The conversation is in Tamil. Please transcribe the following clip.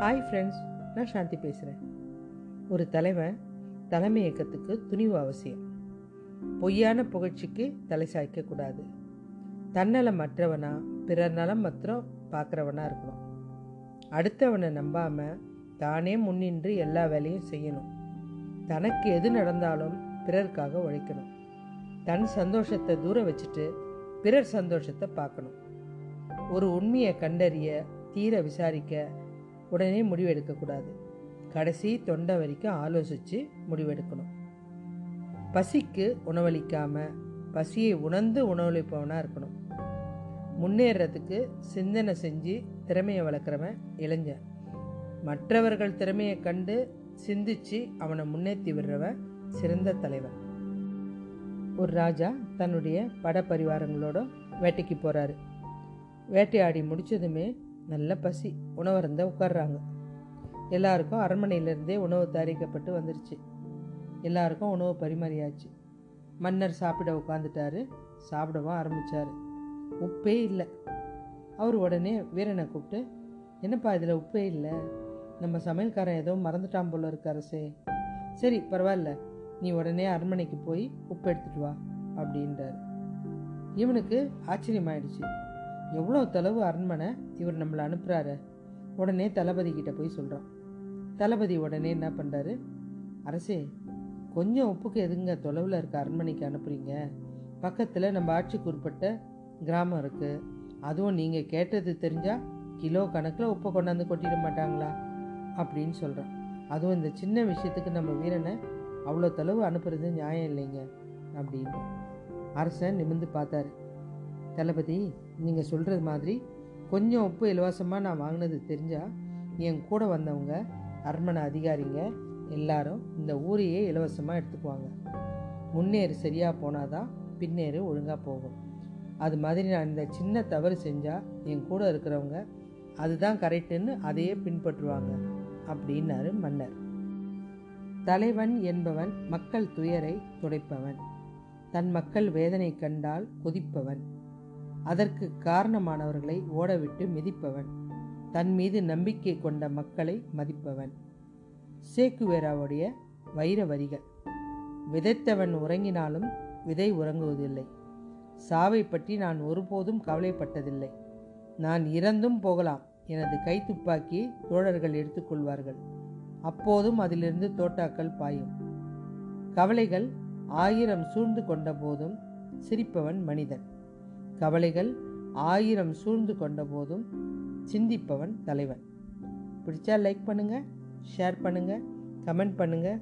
ஹாய் ஃப்ரெண்ட்ஸ் நான் சாந்தி பேசுகிறேன் ஒரு தலைவன் தலைமை இயக்கத்துக்கு துணிவு அவசியம். பொய்யான புகழ்ச்சிக்கு தலை சாய்க்கக்கூடாது தன்னலம் மற்றவனா பிறர் நலம் மற்றும் பார்க்குறவனா இருக்கணும். அடுத்தவனை நம்பாமல் தானே முன்னின்று எல்லா வேலையும் செய்யணும். தனக்கு எது நடந்தாலும் பிறருக்காக உழைக்கணும். தன் சந்தோஷத்தை தூர வச்சுட்டு பிறர் சந்தோஷத்தை பார்க்கணும். ஒரு உண்மையை கண்டறிய தீர விசாரிக்க உடனே முடிவெடுக்கக்கூடாது. கடைசி தொண்டை வரைக்கும் ஆலோசித்து முடிவெடுக்கணும். பசிக்கு உணவளிக்காமல் பசியை உணர்ந்து உணவளிப்பவனாக இருக்கணும். முன்னேறதுக்கு சிந்தனை செஞ்சு திறமையை வளர்க்குறவன் இளைஞன். மற்றவர்கள் திறமையை கண்டு சிந்திச்சு அவனை முன்னேற்றி விடுறவன் சிறந்த தலைவன். ஒரு ராஜா தன்னுடைய பட பரிவாரங்களோட வேட்டைக்கு போகிறாரு வேட்டையாடி முடிச்சதுமே நல்ல பசி உணவருந்த உட்கார்றாங்க. எல்லாருக்கும் அரண்மனையிலேருந்தே உணவு தயாரிக்கப்பட்டு வந்துருச்சு. எல்லாருக்கும் உணவு பரிமாறியாச்சு. மன்னர் சாப்பிட உட்காந்துட்டாரு சாப்பிடவும் ஆரம்பித்தார் உப்பே இல்லை. அவர் உடனே வீரனை கூப்பிட்டு என்னப்பா இதில் உப்பே இல்லை? நம்ம சமையல்காரன் ஏதோ மறந்துட்டான் போல இருக்க அரசே. சரி பரவாயில்ல. நீ உடனே அரண்மனைக்கு போய் உப்பு எடுத்துட்டு வா அப்படின்றார். இவனுக்கு ஆச்சரியமாயிடுச்சு. எவ்வளோ தொலைவு அரண்மனை இவர் நம்மளை அனுப்புகிறாரு உடனே தளபதி கிட்ட போய் சொல்கிறான் தளபதி உடனே என்ன பண்ணுறாரு அரசே கொஞ்சம் உப்புக்கு எதுங்க தொலைவில் இருக்க அரண்மனைக்கு அனுப்புகிறீங்க பக்கத்தில் நம்ம ஆட்சிக்கு உட்பட்ட கிராமம் இருக்குது அதுவும் நீங்கள் கேட்டது தெரிஞ்சால் கிலோ கணக்கில் உப்பை கொண்டாந்து கொட்டிட மாட்டாங்களா? அப்படின்னு சொல்கிறான் அதுவும் இந்த சின்ன விஷயத்துக்கு நம்ம வீரனை அவ்வளோ தொலைவு அனுப்புறது நியாயம் இல்லைங்க அப்படின்னு அரசன் நிமிந்து பார்த்தாரு. தளபதி நீங்கள் சொல்கிறது மாதிரி கொஞ்சம் உப்பு இலவசமாக நான் வாங்கினது தெரிஞ்சால் என் கூட வந்தவங்க அரண்மனை அதிகாரிங்க எல்லாரும் இந்த ஊரையே இலவசமாக எடுத்துக்குவாங்க. முன்னேறு சரியாக போனாதான் பின்னேறு ஒழுங்காக போகும். அது மாதிரி நான் இந்த சின்ன தவறு செஞ்சால் என் கூட இருக்கிறவங்க அதுதான் கரெக்டுன்னு அதையே பின்பற்றுவாங்க அப்படின்னாரு மன்னர். தலைவன் என்பவன் மக்கள் துயரை துடைப்பவன். தன் மக்கள் வேதனை கண்டால் கொதிப்பவன். அதற்கு காரணமானவர்களை ஓடவிட்டு மிதிப்பவன். தன் மீது நம்பிக்கை கொண்ட மக்களை மதிப்பவன். சேக்குவேராவுடைய வைர வரிகள். விதைத்தவன் உறங்கினாலும் விதை உறங்குவதில்லை. சாவை பற்றி நான் ஒருபோதும் கவலைப்பட்டதில்லை. நான் இறந்தும் போகலாம். எனது கைத்துப்பாக்கி தோழர்கள் எடுத்துக்கொள்வார்கள் அப்போதும் அதிலிருந்து தோட்டாக்கள் பாயும். கவலைகள் ஆயிரம் சூழ்ந்து கொண்ட போதும் சிரிப்பவன் மனிதன். கவலைகள் ஆயிரம் சூழ்ந்து கொண்ட போதும் சிந்திப்பவன் தலைவன். பிடிச்சா லைக் பண்ணுங்கள் ஷேர் பண்ணுங்கள் கமெண்ட் பண்ணுங்கள்